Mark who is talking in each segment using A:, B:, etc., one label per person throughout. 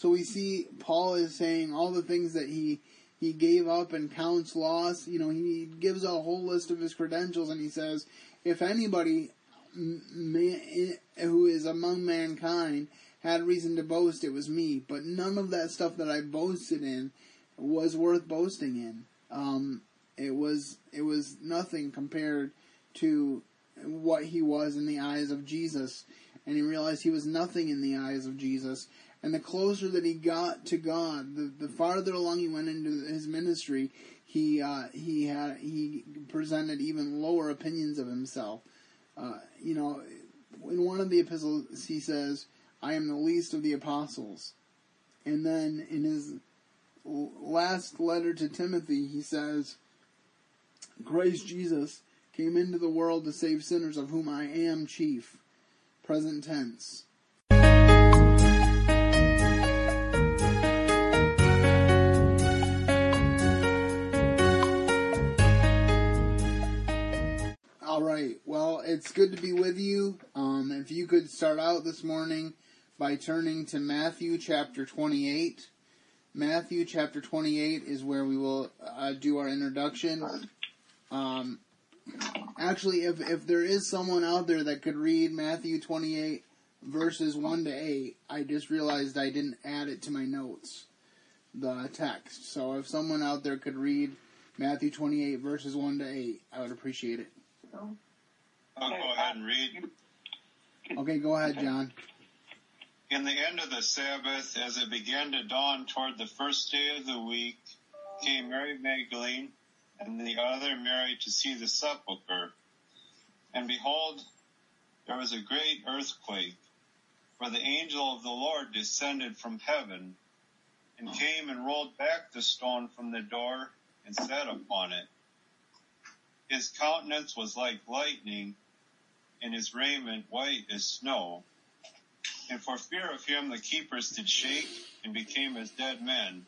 A: So we see Paul is saying all the things that he he gave up and counts loss. You know, he gives a whole list of his credentials and he says, if anybody man, who is among mankind had reason to boast, it was me. But none of that stuff that I boasted in was worth boasting in. Um, it was it was nothing compared to what he was in the eyes of Jesus, and he realized he was nothing in the eyes of Jesus. And the closer that he got to God, the, the farther along he went into his ministry, he uh, he had he presented even lower opinions of himself. Uh, you know, in one of the epistles he says, "I am the least of the apostles," and then in his last letter to Timothy he says, "Christ Jesus came into the world to save sinners, of whom I am chief." Present tense. It's good to be with you. Um, if you could start out this morning by turning to Matthew chapter 28. Matthew chapter 28 is where we will uh, do our introduction. Um, actually, if, if there is someone out there that could read Matthew 28 verses 1 to 8, I just realized I didn't add it to my notes, the text. So if someone out there could read Matthew 28 verses 1 to 8, I would appreciate it.
B: I'll go ahead and read.
A: Okay, go ahead, John.
B: In the end of the Sabbath, as it began to dawn toward the first day of the week, came Mary Magdalene and the other Mary to see the sepulchre. And behold, there was a great earthquake, for the angel of the Lord descended from heaven and oh. came and rolled back the stone from the door and sat upon it. His countenance was like lightning, and his raiment white as snow. And for fear of him the keepers did shake and became as dead men.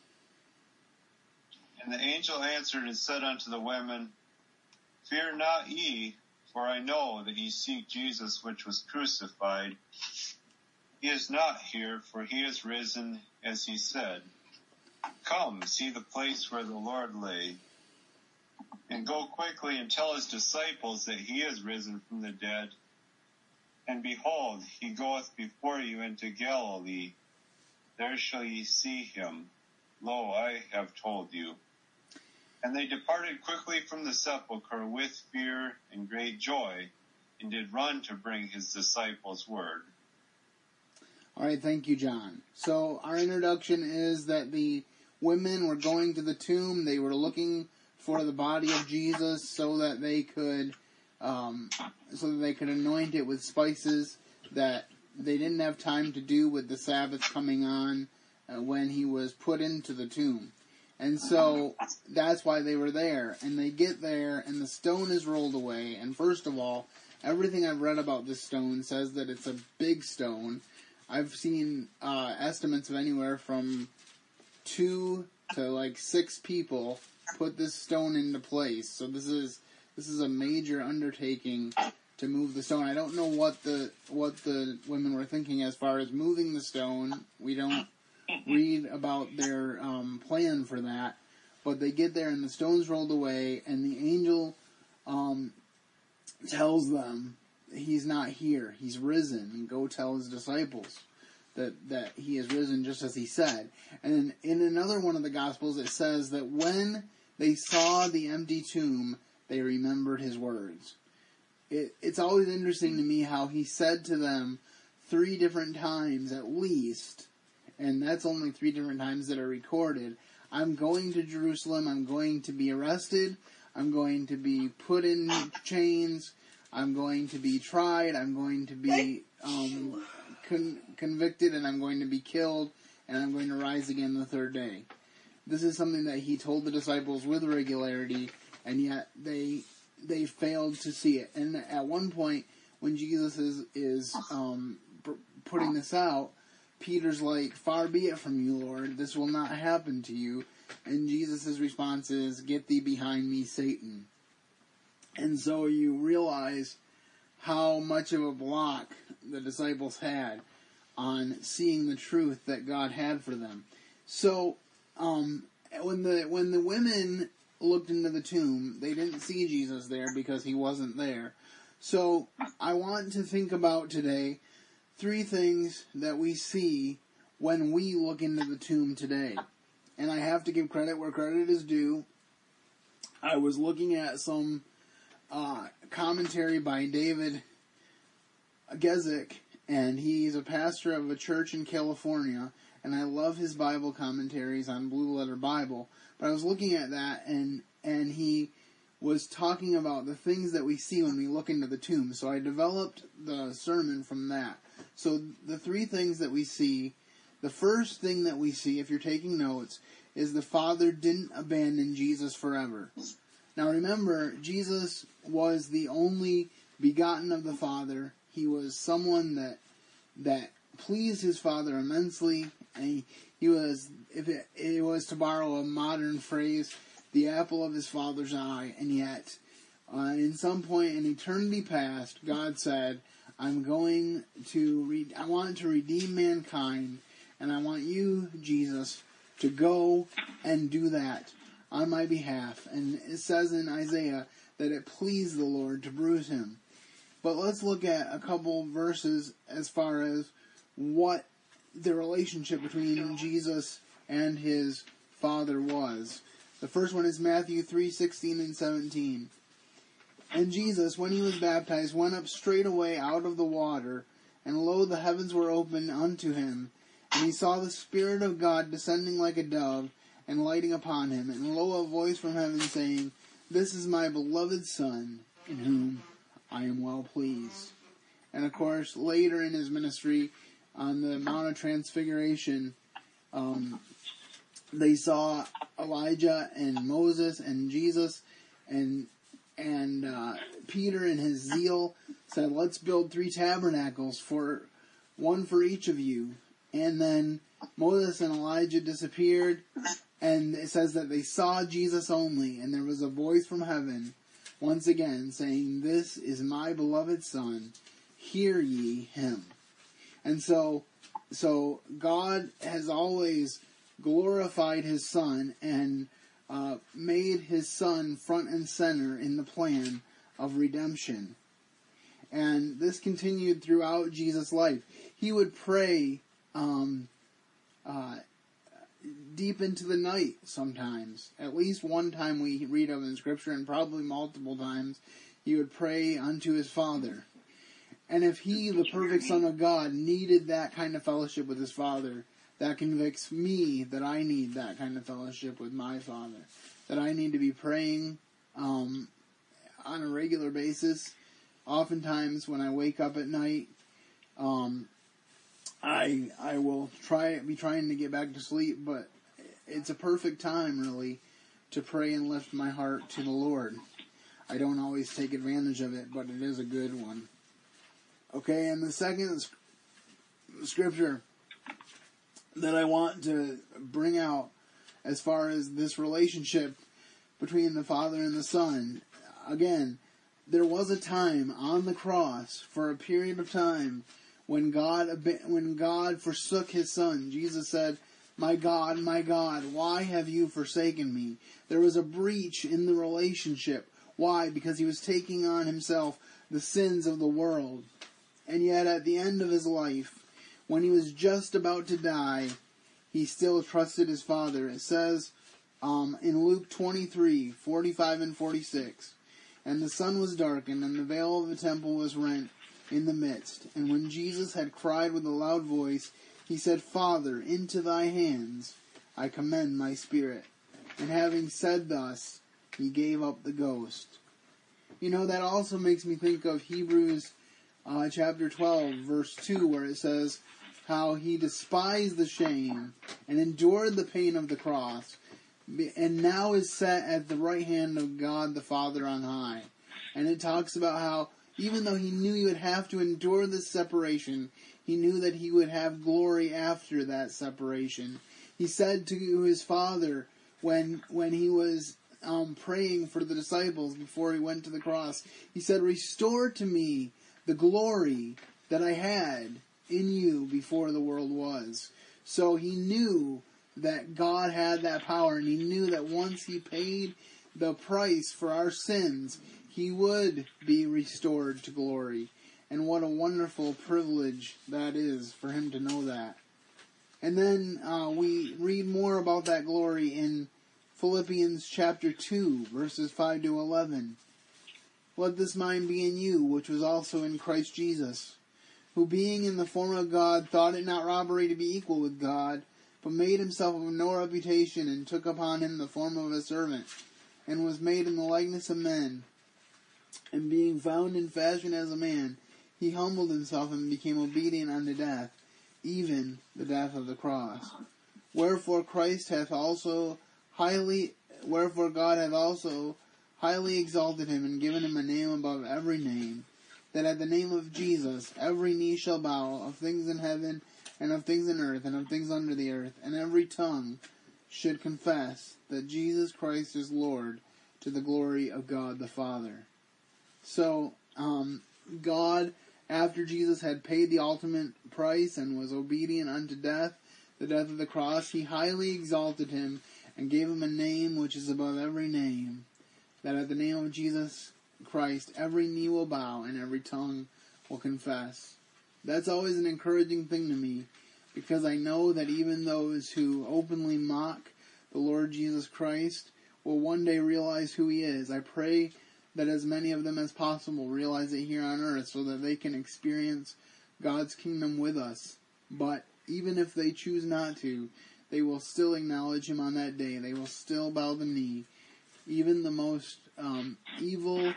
B: And the angel answered and said unto the women, Fear not ye, for I know that ye seek Jesus which was crucified. He is not here, for he is risen, as he said. Come, see the place where the Lord lay and go quickly and tell his disciples that he is risen from the dead. And behold, he goeth before you into Galilee. There shall ye see him. Lo, I have told you. And they departed quickly from the sepulchre with fear and great joy, and did run to bring his disciples word.
A: All right, thank you, John. So our introduction is that the women were going to the tomb. They were looking for the body of Jesus so that they could um, so that they could anoint it with spices that they didn't have time to do with the Sabbath coming on uh, when he was put into the tomb. And so that's why they were there. And they get there and the stone is rolled away. And first of all, everything I've read about this stone says that it's a big stone. I've seen uh, estimates of anywhere from two to like six people put this stone into place. So this is this is a major undertaking to move the stone. I don't know what the what the women were thinking as far as moving the stone. We don't read about their um, plan for that, but they get there and the stone's rolled away, and the angel um, tells them he's not here. He's risen, and go tell his disciples that that he is risen just as he said. And in another one of the gospels it says that when they saw the empty tomb, they remembered his words. It, it's always interesting to me how he said to them three different times at least, and that's only three different times that are recorded. I'm going to Jerusalem. I'm going to be arrested. I'm going to be put in chains. I'm going to be tried. I'm going to be um, con- convicted, and I'm going to be killed, and I'm going to rise again the third day. This is something that he told the disciples with regularity, and yet they they failed to see it. And at one point, when Jesus is is um, putting this out, Peter's like, "Far be it from you, Lord. This will not happen to you." And Jesus' response is, "Get thee behind me, Satan." And so you realize how much of a block the disciples had. on seeing the truth that God had for them. So, um, when the when the women looked into the tomb, they didn't see Jesus there because he wasn't there. So, I want to think about today three things that we see when we look into the tomb today. And I have to give credit where credit is due. I was looking at some uh, commentary by David Guzik, and he's a pastor of a church in California, and I love his Bible commentaries on Blue Letter Bible. But I was looking at that, and and he was talking about the things that we see when we look into the tomb. So I developed the sermon from that. So the three things that we see, the first thing that we see, if you're taking notes, is the Father didn't abandon Jesus forever. Now remember, Jesus was the only begotten of the Father. He was someone that that pleased his Father immensely, he, was, if it, it was to borrow a modern phrase, the apple of his Father's eye. And yet, uh, in some point in eternity past, God said, "I'm going to I want to redeem mankind, and I want you, Jesus, to go and do that." on my behalf. And it says in Isaiah that it pleased the Lord to bruise him. But let's look at a couple verses as far as what the relationship between Jesus and his Father was. The first one is Matthew 3:16 and 17. And Jesus, when he was baptized, went up straightway out of the water, and lo, the heavens were opened unto him, and he saw the Spirit of God descending like a dove and lighting upon him, and lo, a voice from heaven saying, This is my beloved Son, in whom I am well pleased. And of course, later in his ministry, on the Mount of Transfiguration, um, they saw Elijah and Moses and Jesus, and and uh, Peter in his zeal said, "Let's build three tabernacles for one for each of you." And then Moses and Elijah disappeared, and it says that they saw Jesus only, and there was a voice from heaven once again saying, This is my beloved Son, hear ye him. And so, so God has always glorified his Son and uh, made his Son front and center in the plan of redemption. And this continued throughout Jesus' life. He would pray um, uh, deep into the night sometimes. At least one time we read of in Scripture, and probably multiple times, he would pray unto his Father. And if he, the perfect Son of God, needed that kind of fellowship with his Father, that convicts me that I need that kind of fellowship with my Father. That I need to be praying um, on a regular basis. Oftentimes, when I wake up at night, um, I I will try be trying to get back to sleep, but it's a perfect time really to pray and lift my heart to the Lord. I don't always take advantage of it, but it is a good one. Okay, and the second scripture that I want to bring out as far as this relationship between the Father and the Son, again, there was a time on the cross for a period of time when God when God forsook his son. Jesus said, "My God, my God, why have you forsaken me?" There was a breach in the relationship. Why? Because he was taking on himself the sins of the world. And yet at the end of his life, when he was just about to die, he still trusted his Father. It says um, in Luke 23, 45 and 46, And the sun was darkened, and the veil of the temple was rent in the midst. And when Jesus had cried with a loud voice, he said, Father, into thy hands I commend my spirit. And having said thus, he gave up the ghost. You know, that also makes me think of Hebrews uh, chapter 12, verse 2, where it says, how he despised the shame and endured the pain of the cross, and now is set at the right hand of God the Father on high. And it talks about how even though he knew he would have to endure this separation, he knew that he would have glory after that separation. He said to his father when when he was um, praying for the disciples before he went to the cross, he said, "Restore to me the glory that I had in you before the world was. So he knew that God had that power, and he knew that once he paid the price for our sins, he would be restored to glory. And what a wonderful privilege that is for him to know that. And then uh, we read more about that glory in Philippians chapter 2, verses 5 to 11. Let this mind be in you, which was also in Christ Jesus, who being in the form of God thought it not robbery to be equal with God, but made himself of no reputation, and took upon him the form of a servant, and was made in the likeness of men. And being found in fashion as a man, he humbled himself and became obedient unto death, even the death of the cross. Wherefore Christ hath also highly, wherefore God hath also highly exalted him and given him a name above every name, that at the name of Jesus every knee shall bow of things in heaven and of things in earth and of things under the earth, and every tongue should confess that Jesus Christ is Lord to the glory of God the Father. So, um, God, after Jesus had paid the ultimate price and was obedient unto death, the death of the cross, he highly exalted him and gave him a name which is above every name, that at the name of Jesus Christ every knee will bow and every tongue will confess. That's always an encouraging thing to me because I know that even those who openly mock the Lord Jesus Christ will one day realize who he is. I pray that as many of them as possible realize it here on earth so that they can experience God's kingdom with us. But even if they choose not to, they will still acknowledge him on that day. They will still bow the knee. Even the most um, evil,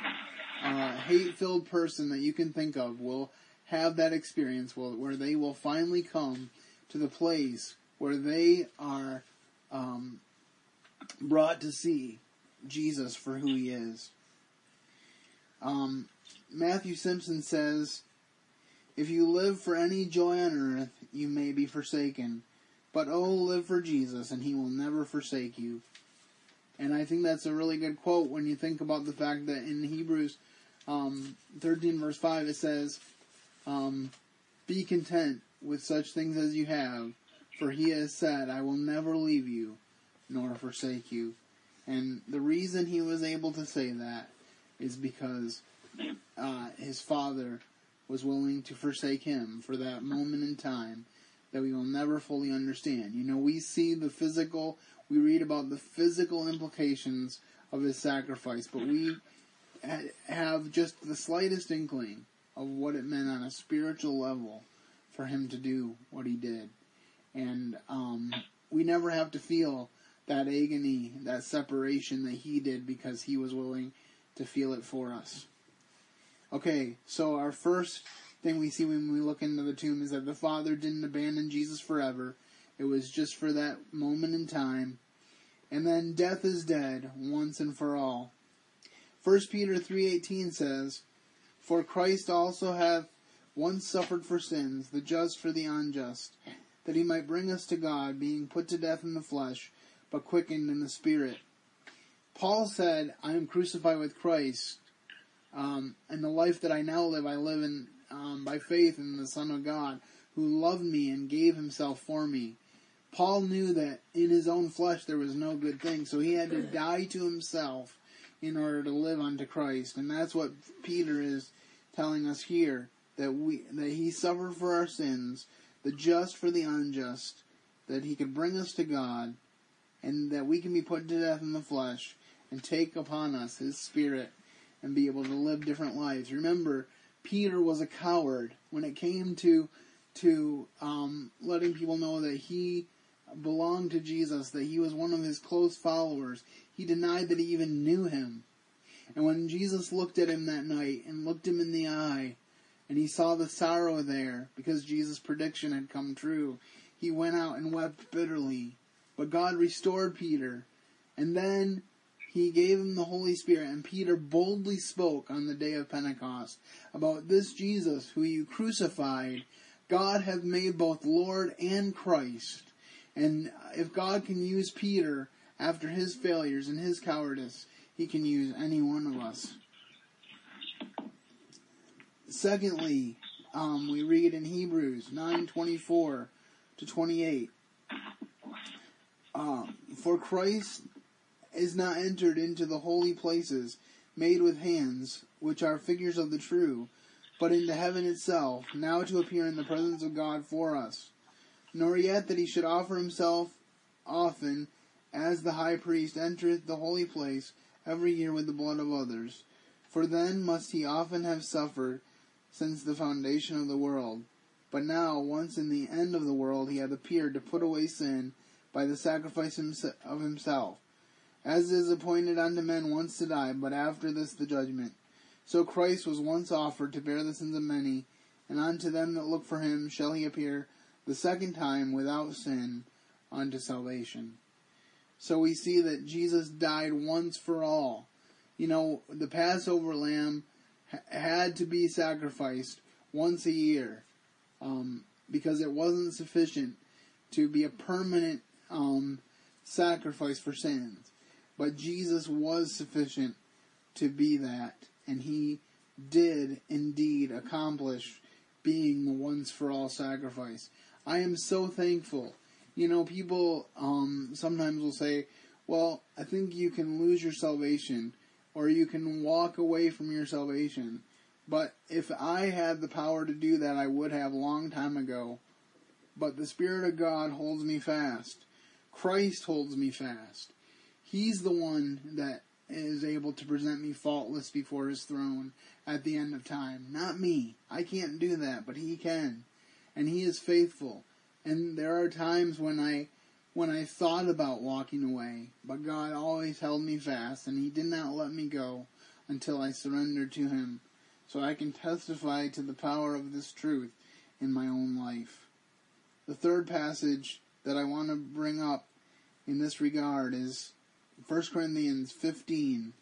A: uh, hate-filled person that you can think of will have that experience where they will finally come to the place where they are um, brought to see Jesus for who he is. Um, Matthew Simpson says, If you live for any joy on earth, you may be forsaken. But oh, live for Jesus, and he will never forsake you. And I think that's a really good quote when you think about the fact that in Hebrews um, 13, verse 5, it says, um, Be content with such things as you have, for he has said, I will never leave you nor forsake you. And the reason he was able to say that is because uh, his father was willing to forsake him for that moment in time that we will never fully understand. You know, we see the physical, we read about the physical implications of his sacrifice, but we have just the slightest inkling of what it meant on a spiritual level for him to do what he did. And um, we never have to feel that agony, that separation that he did because he was willing to feel it for us. Okay, so our first thing we see when we look into the tomb is that the Father didn't abandon Jesus forever. It was just for that moment in time. And then death is dead once and for all. 1 Peter 3:18 says, "For Christ also hath once suffered for sins, the just for the unjust, that he might bring us to God, being put to death in the flesh, but quickened in the spirit." Paul said, "I am crucified with Christ, um, and the life that I now live, I live in um, by faith in the Son of God, who loved me and gave himself for me. Paul knew that in his own flesh there was no good thing, so he had to die to himself in order to live unto Christ. And that's what Peter is telling us here that we that he suffered for our sins, the just for the unjust, that he could bring us to God, and that we can be put to death in the flesh and take upon us his spirit and be able to live different lives. Remember, Peter was a coward when it came to to um, letting people know that he belonged to Jesus, that he was one of his close followers. He denied that he even knew him. And when Jesus looked at him that night and looked him in the eye, and he saw the sorrow there because Jesus' prediction had come true, he went out and wept bitterly. But God restored Peter. And then he gave him the Holy Spirit, and Peter boldly spoke on the day of Pentecost about this Jesus who you crucified. God hath made both Lord and Christ. And if God can use Peter after his failures and his cowardice, he can use any one of us. Secondly, um, we read in Hebrews 9:24 to 28. Um, for Christ is not entered into the holy places made with hands, which are figures of the true, but into heaven itself, now to appear in the presence of God for us. Nor yet that he should offer himself often, as the high priest entereth the holy place every year with the blood of others. For then must he often have suffered since the foundation of the world. But now, once in the end of the world, he hath appeared to put away sin by the sacrifice of himself. As it is appointed unto men once to die, but after this the judgment. So Christ was once offered to bear the sins of many, and unto them that look for him shall he appear the second time without sin unto salvation. So we see that Jesus died once for all. You know, the Passover lamb had to be sacrificed once a year um, because it wasn't sufficient to be a permanent um, sacrifice for sins. But Jesus was sufficient to be that, and he did indeed accomplish being the once for all sacrifice. I am so thankful. You know, people um, sometimes will say, well, I think you can lose your salvation or you can walk away from your salvation. But if I had the power to do that, I would have long time ago. But the Spirit of God holds me fast. Christ holds me fast. He's the one that is able to present me faultless before his throne at the end of time. Not me. I can't do that, but he can. And he is faithful. And there are times when I when I thought about walking away, but God always held me fast and he did not let me go until I surrendered to him. So I can testify to the power of this truth in my own life. The third passage that I want to bring up in this regard is 1 Corinthians 15,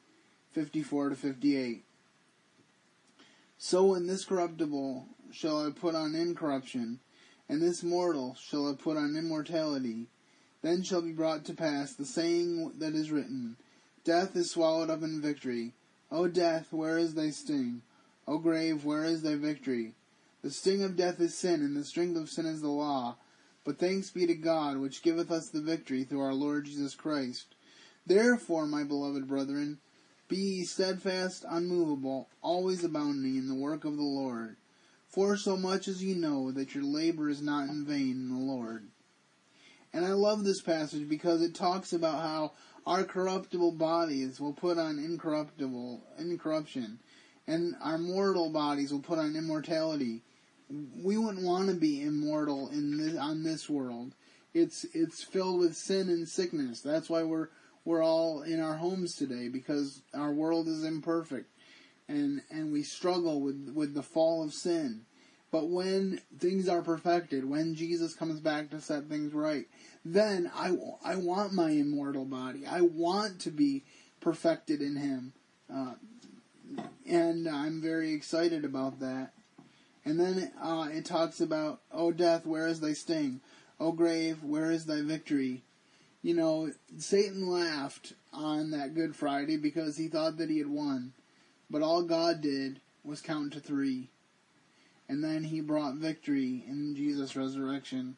A: 54 to 58. So in this corruptible shall I put on incorruption, and this mortal shall I put on immortality. Then shall be brought to pass the saying that is written, Death is swallowed up in victory. O death, where is thy sting? O grave, where is thy victory? The sting of death is sin, and the strength of sin is the law. But thanks be to God, which giveth us the victory through our Lord Jesus Christ. Therefore, my beloved brethren, be ye steadfast, unmovable, always abounding in the work of the Lord. For so much as you know that your labor is not in vain in the Lord. And I love this passage because it talks about how our corruptible bodies will put on incorruptible incorruption, and our mortal bodies will put on immortality we wouldn't want to be immortal in this, on this world. It's it's filled with sin and sickness. That's why we're we're all in our homes today because our world is imperfect, and and we struggle with with the fall of sin. But when things are perfected, when Jesus comes back to set things right, then I, I want my immortal body. I want to be perfected in Him. Uh, and I'm very excited about that. And then uh, it talks about, O death, where is thy sting? O grave, where is thy victory? You know, Satan laughed on that Good Friday because he thought that he had won. But all God did was count to three. And then he brought victory in Jesus' resurrection.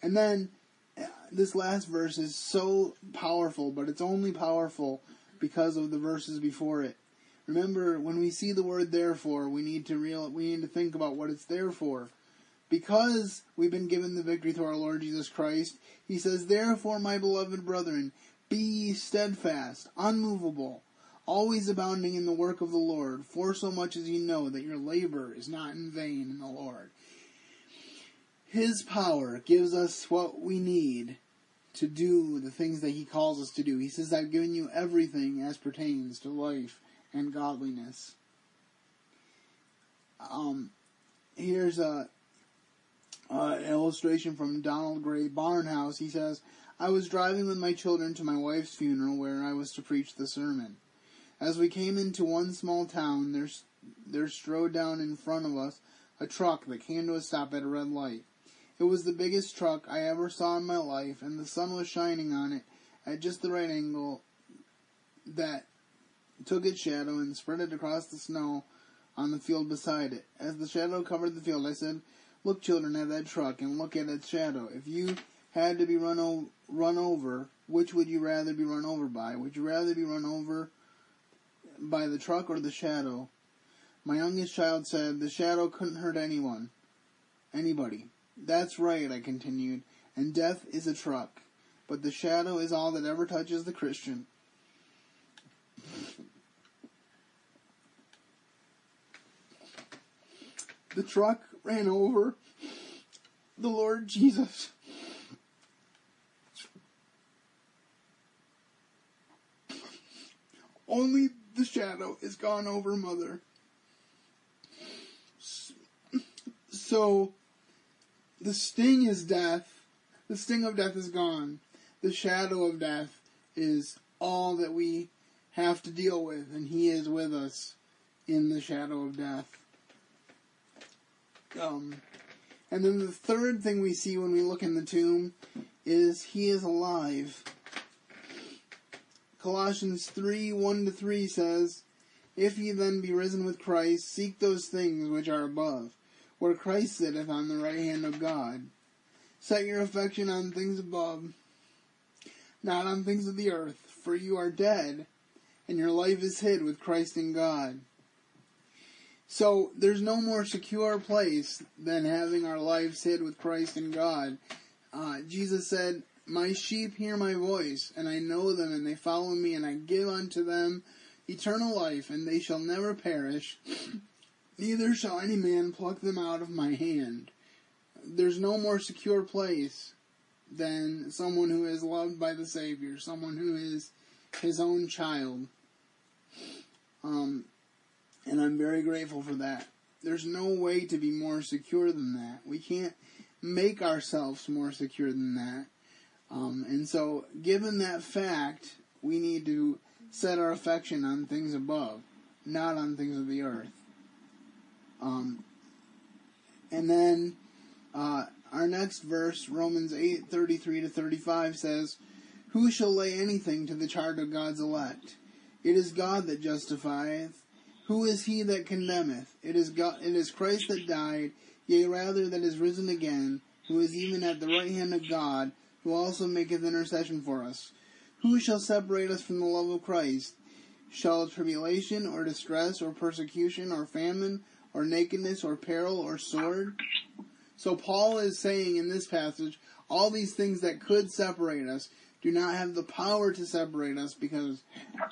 A: And then uh, this last verse is so powerful, but it's only powerful because of the verses before it. Remember, when we see the word therefore, we need to real we need to think about what it's there for. Because we've been given the victory through our Lord Jesus Christ, he says, Therefore, my beloved brethren, be steadfast, unmovable, always abounding in the work of the Lord, for so much as ye know that your labor is not in vain in the Lord. His power gives us what we need to do the things that he calls us to do. He says, I've given you everything as pertains to life and godliness. Um, here's a, an illustration from Donald Grey Barnhouse. He says, I was driving with my children to my wife's funeral where I was to preach the sermon. As we came into one small town, there, there strode down in front of us a truck that came to a stop at a red light. It was the biggest truck I ever saw in my life, and the sun was shining on it at just the right angle that took its shadow and spread it across the snow on the field beside it. As the shadow covered the field, I said, Look, children, at that truck and look at its shadow. If you had to be run, o- run over, which would you rather be run over by? Would you rather be run over by the truck or the shadow? My youngest child said, The shadow couldn't hurt anyone. Anybody. That's right, I continued, and death is a truck, but the shadow is all that ever touches the Christian. The truck ran over the Lord Jesus. Only the shadow is gone over Mother. So, the sting is death. The sting of death is gone. The shadow of death is all that we have to deal with, and He is with us in the shadow of death. Um, and then the third thing we see when we look in the tomb is He is alive. Colossians 3 1 to 3 says, If ye then be risen with Christ, seek those things which are above, where Christ sitteth on the right hand of God. Set your affection on things above, not on things of the earth, for you are dead, and your life is hid with Christ in God. So there's no more secure place than having our lives hid with Christ in God. Uh, Jesus said, My sheep hear my voice, and I know them, and they follow me, and I give unto them eternal life, and they shall never perish, neither shall any man pluck them out of my hand. There's no more secure place than someone who is loved by the Savior, someone who is his own child. Um, and I'm very grateful for that. There's no way to be more secure than that. We can't make ourselves more secure than that. Um, and so, given that fact, we need to set our affection on things above, not on things of the earth. Um, and then uh, our next verse, Romans eight thirty three to thirty five, says, "Who shall lay anything to the charge of God's elect? It is God that justifieth. Who is he that condemneth? It is God. It is Christ that died, yea, rather that is risen again, who is even at the right hand of God, who also maketh intercession for us. Who shall separate us from the love of Christ? Shall tribulation, or distress, or persecution, or famine, or nakedness, or peril, or sword? So Paul is saying in this passage, all these things that could separate us do not have the power to separate us because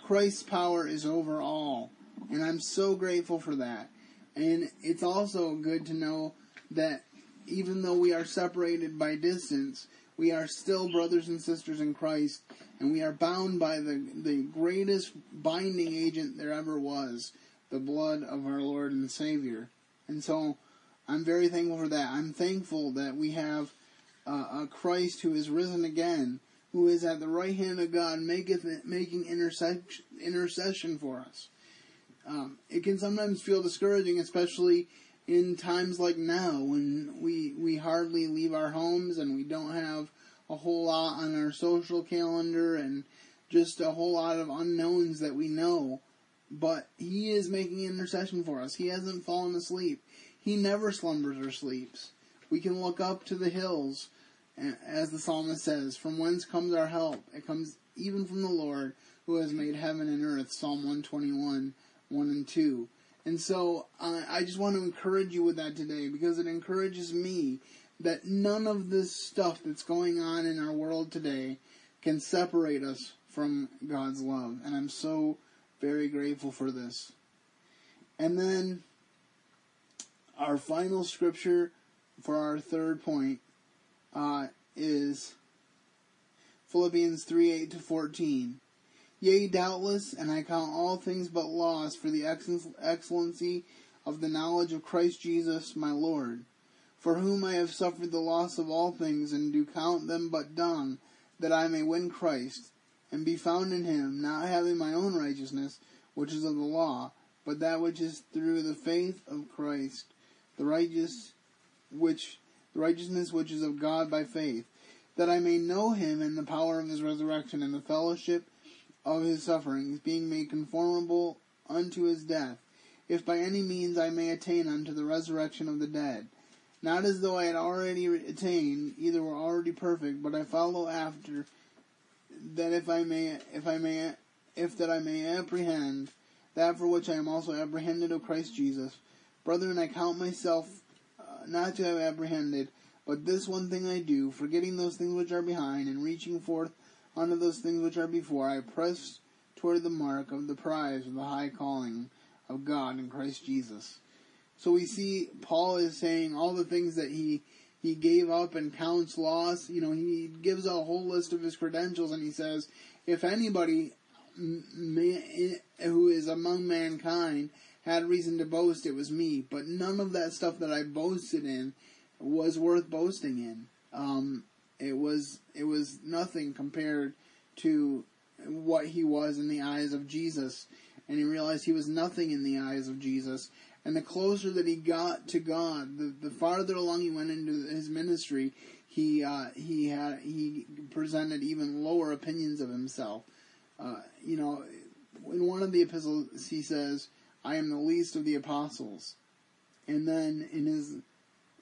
A: Christ's power is over all. And I'm so grateful for that. And it's also good to know that even though we are separated by distance, we are still brothers and sisters in Christ, and we are bound by the, the greatest binding agent there ever was, the blood of our Lord and Savior. And so I'm very thankful for that. I'm thankful that we have uh, a Christ who is risen again, who is at the right hand of God, maketh making intercession, intercession for us. Um, it can sometimes feel discouraging, especially in times like now when we we hardly leave our homes and we don't have a whole lot on our social calendar and just a whole lot of unknowns that we know. But he is making intercession for us. He hasn't fallen asleep. He never slumbers or sleeps. We can look up to the hills, as the psalmist says, from whence comes our help? It comes even from the Lord who has made heaven and earth. Psalm 121, 1 and 2. And so uh, I just want to encourage you with that today because it encourages me that none of this stuff that's going on in our world today can separate us from God's love. And I'm so very grateful for this. And then our final scripture for our third point uh, is Philippians 3 8 to 14. Yea, doubtless, and I count all things but loss for the excellency of the knowledge of Christ Jesus my Lord, for whom I have suffered the loss of all things, and do count them but dung, that I may win Christ, and be found in him, not having my own righteousness, which is of the law, but that which is through the faith of Christ, the righteous which the righteousness which is of God by faith, that I may know him in the power of his resurrection and the fellowship of his sufferings, being made conformable unto his death, if by any means I may attain unto the resurrection of the dead. Not as though I had already attained, either were already perfect, but I follow after that if I may, if I may, if that I may apprehend that for which I am also apprehended of Christ Jesus. Brethren, I count myself uh, not to have apprehended, but this one thing I do, forgetting those things which are behind, and reaching forth unto those things which are before, I press toward the mark of the prize of the high calling of God in Christ Jesus. So we see Paul is saying all the things that he he gave up and counts loss. You know, he gives a whole list of his credentials and he says, if anybody may, who is among mankind had reason to boast, it was me. But none of that stuff that I boasted in was worth boasting in. Um, it was it was nothing compared to what he was in the eyes of Jesus, and he realized he was nothing in the eyes of Jesus. And the closer that he got to God, the, the farther along he went into his ministry, he uh, he had he presented even lower opinions of himself. Uh, you know, in one of the epistles he says, "I am the least of the apostles," and then in his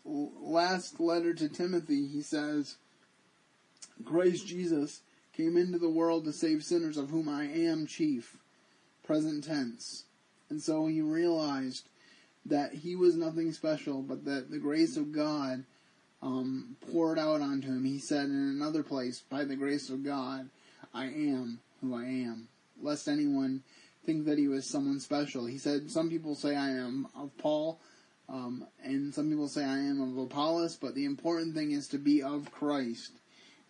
A: last letter to Timothy he says, "Christ Jesus came into the world to save sinners, of whom I am chief." Present tense, and so he realized that he was nothing special, but that the grace of God um, poured out onto him. He said in another place, "By the grace of God, I am who I am." Lest anyone think that he was someone special. He said, "Some people say I am of Paul, um, and some people say I am of Apollos, but the important thing is to be of Christ."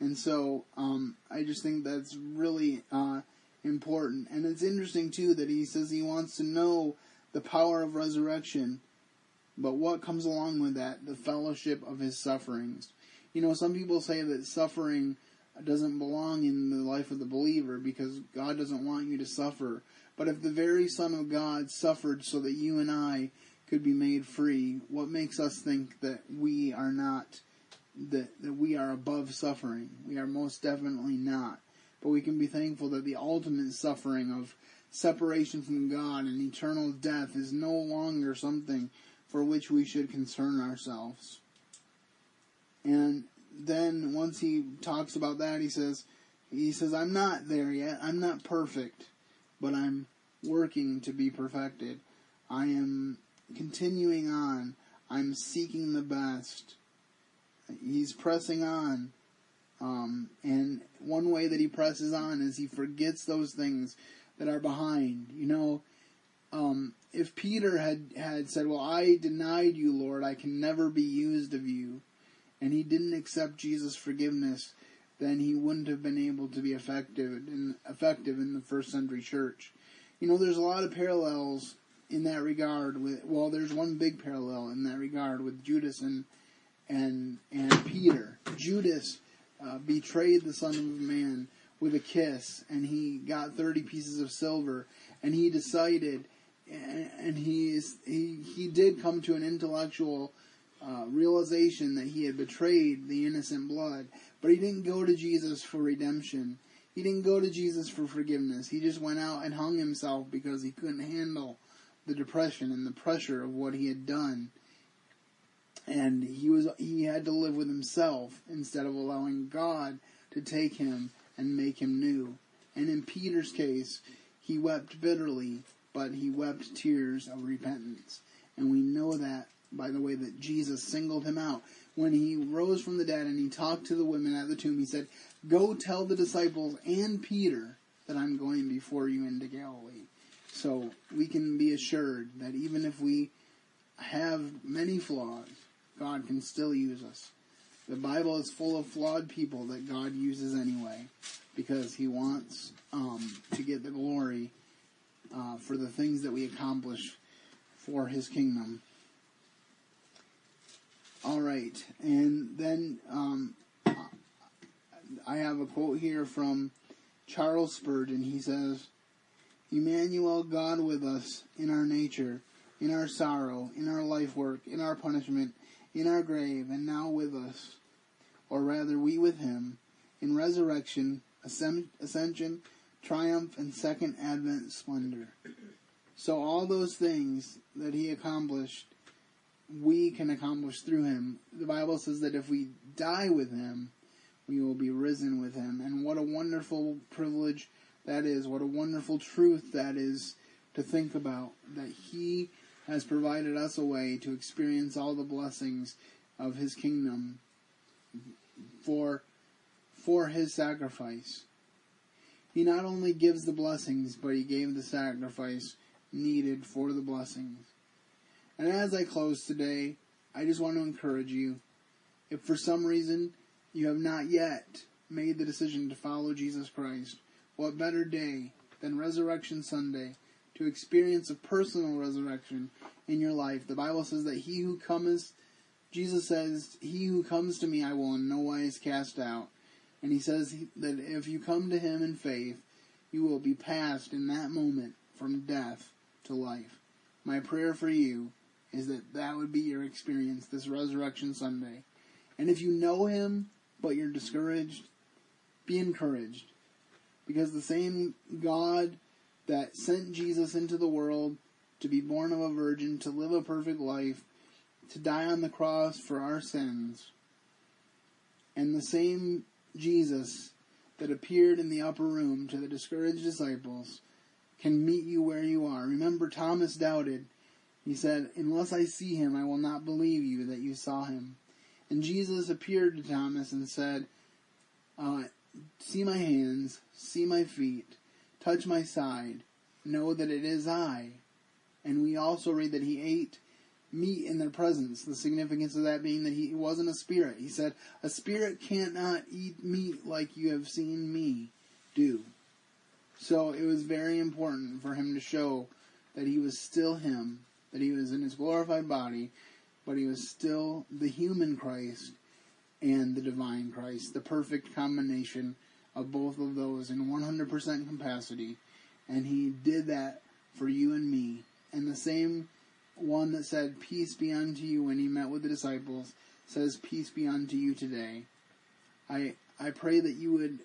A: And so um, I just think that's really uh, important. And it's interesting too that he says he wants to know the power of resurrection, but what comes along with that? The fellowship of his sufferings. You know, some people say that suffering doesn't belong in the life of the believer because God doesn't want you to suffer. But if the very Son of God suffered so that you and I could be made free, what makes us think that we are not, that, that we are above suffering? We are most definitely not. But we can be thankful that the ultimate suffering of separation from God and eternal death is no longer something for which we should concern ourselves. And then once he talks about that, he says, he says, I'm not there yet. I'm not perfect, but I'm working to be perfected. I am continuing on. I'm seeking the best. He's pressing on. Um, and one way that he presses on is he forgets those things that are behind. You know, um, if Peter had, had said, Well, I denied you, Lord, I can never be used of you, and he didn't accept Jesus' forgiveness, then he wouldn't have been able to be effective in, effective in the first century church. You know, there's a lot of parallels in that regard with well there's one big parallel in that regard with Judas and and and Peter. Judas uh, betrayed the Son of Man with a kiss, and he got 30 pieces of silver, and he decided, and he is, he, he did come to an intellectual uh, realization that he had betrayed the innocent blood, but he didn't go to Jesus for redemption. He didn't go to Jesus for forgiveness. He just went out and hung himself because he couldn't handle the depression and the pressure of what he had done. And he was he had to live with himself instead of allowing God to take him and make him new. And in Peter's case, he wept bitterly, but he wept tears of repentance. And we know that by the way that Jesus singled him out. When he rose from the dead and he talked to the women at the tomb, he said, Go tell the disciples and Peter that I'm going before you into Galilee. So we can be assured that even if we have many flaws, God can still use us. The Bible is full of flawed people that God uses anyway because He wants um, to get the glory uh, for the things that we accomplish for His kingdom. All right, and then um, I have a quote here from Charles Spurgeon. He says, Emmanuel, God with us in our nature, in our sorrow, in our life work, in our punishment, in our grave, and now with us, or rather we with him, in resurrection, ascension, triumph, and second advent splendor. So all those things that he accomplished, we can accomplish through him. The Bible says that if we die with him, we will be risen with him. And what a wonderful privilege that is. What a wonderful truth that is to think about. That he has provided us a way to experience all the blessings of his kingdom for for his sacrifice. He not only gives the blessings, but he gave the sacrifice needed for the blessings. And as I close today, I just want to encourage you. If for some reason you have not yet made the decision to follow Jesus Christ, what better day than Resurrection Sunday to experience a personal resurrection in your life? The Bible says that he who comes, Jesus says, he who comes to me I will in no wise cast out. And he says that if you come to him in faith, you will be passed in that moment from death to life. My prayer for you is that that would be your experience this Resurrection Sunday. And if you know him, but you're discouraged, be encouraged. Because the same God that sent Jesus into the world to be born of a virgin, to live a perfect life, to die on the cross for our sins, and the same Jesus that appeared in the upper room to the discouraged disciples can meet you where you are. Remember, Thomas doubted. He said, Unless I see him, I will not believe you that you saw him. And Jesus appeared to Thomas and said, uh, See my hands, see my feet, touch my side, know that it is I. And we also read that he ate meat in their presence. The significance of that being that he wasn't a spirit. He said, A spirit cannot eat meat like you have seen me do. So it was very important for him to show that he was still him, that he was in his glorified body, but he was still the human Christ and the divine Christ, the perfect combination of both of those in 100% capacity. And he did that for you and me. And the same one that said, Peace be unto you when he met with the disciples, says, Peace be unto you today. I, I pray that you would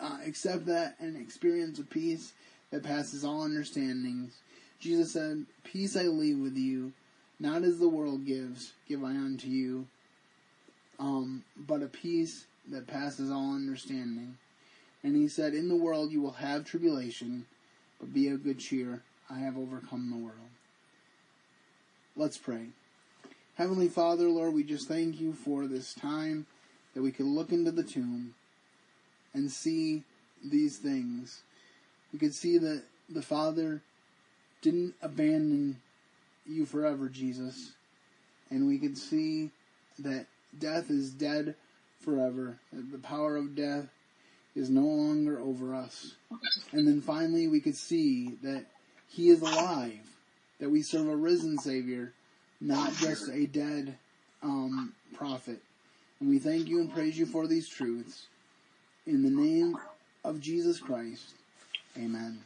A: uh, accept that and experience a peace that passes all understandings. Jesus said, Peace I leave with you, not as the world gives, give I unto you, um, but a peace that passes all understanding. And he said, In the world you will have tribulation, but be of good cheer. I have overcome the world. Let's pray. Heavenly Father, Lord, we just thank you for this time that we could look into the tomb and see these things. We could see that the Father didn't abandon you forever, Jesus. And we could see that death is dead forever, that the power of death is no longer over us. And then finally, we could see that He is alive that we serve a risen Savior, not just a dead um, prophet. And we thank you and praise you for these truths. In the name of Jesus Christ, amen.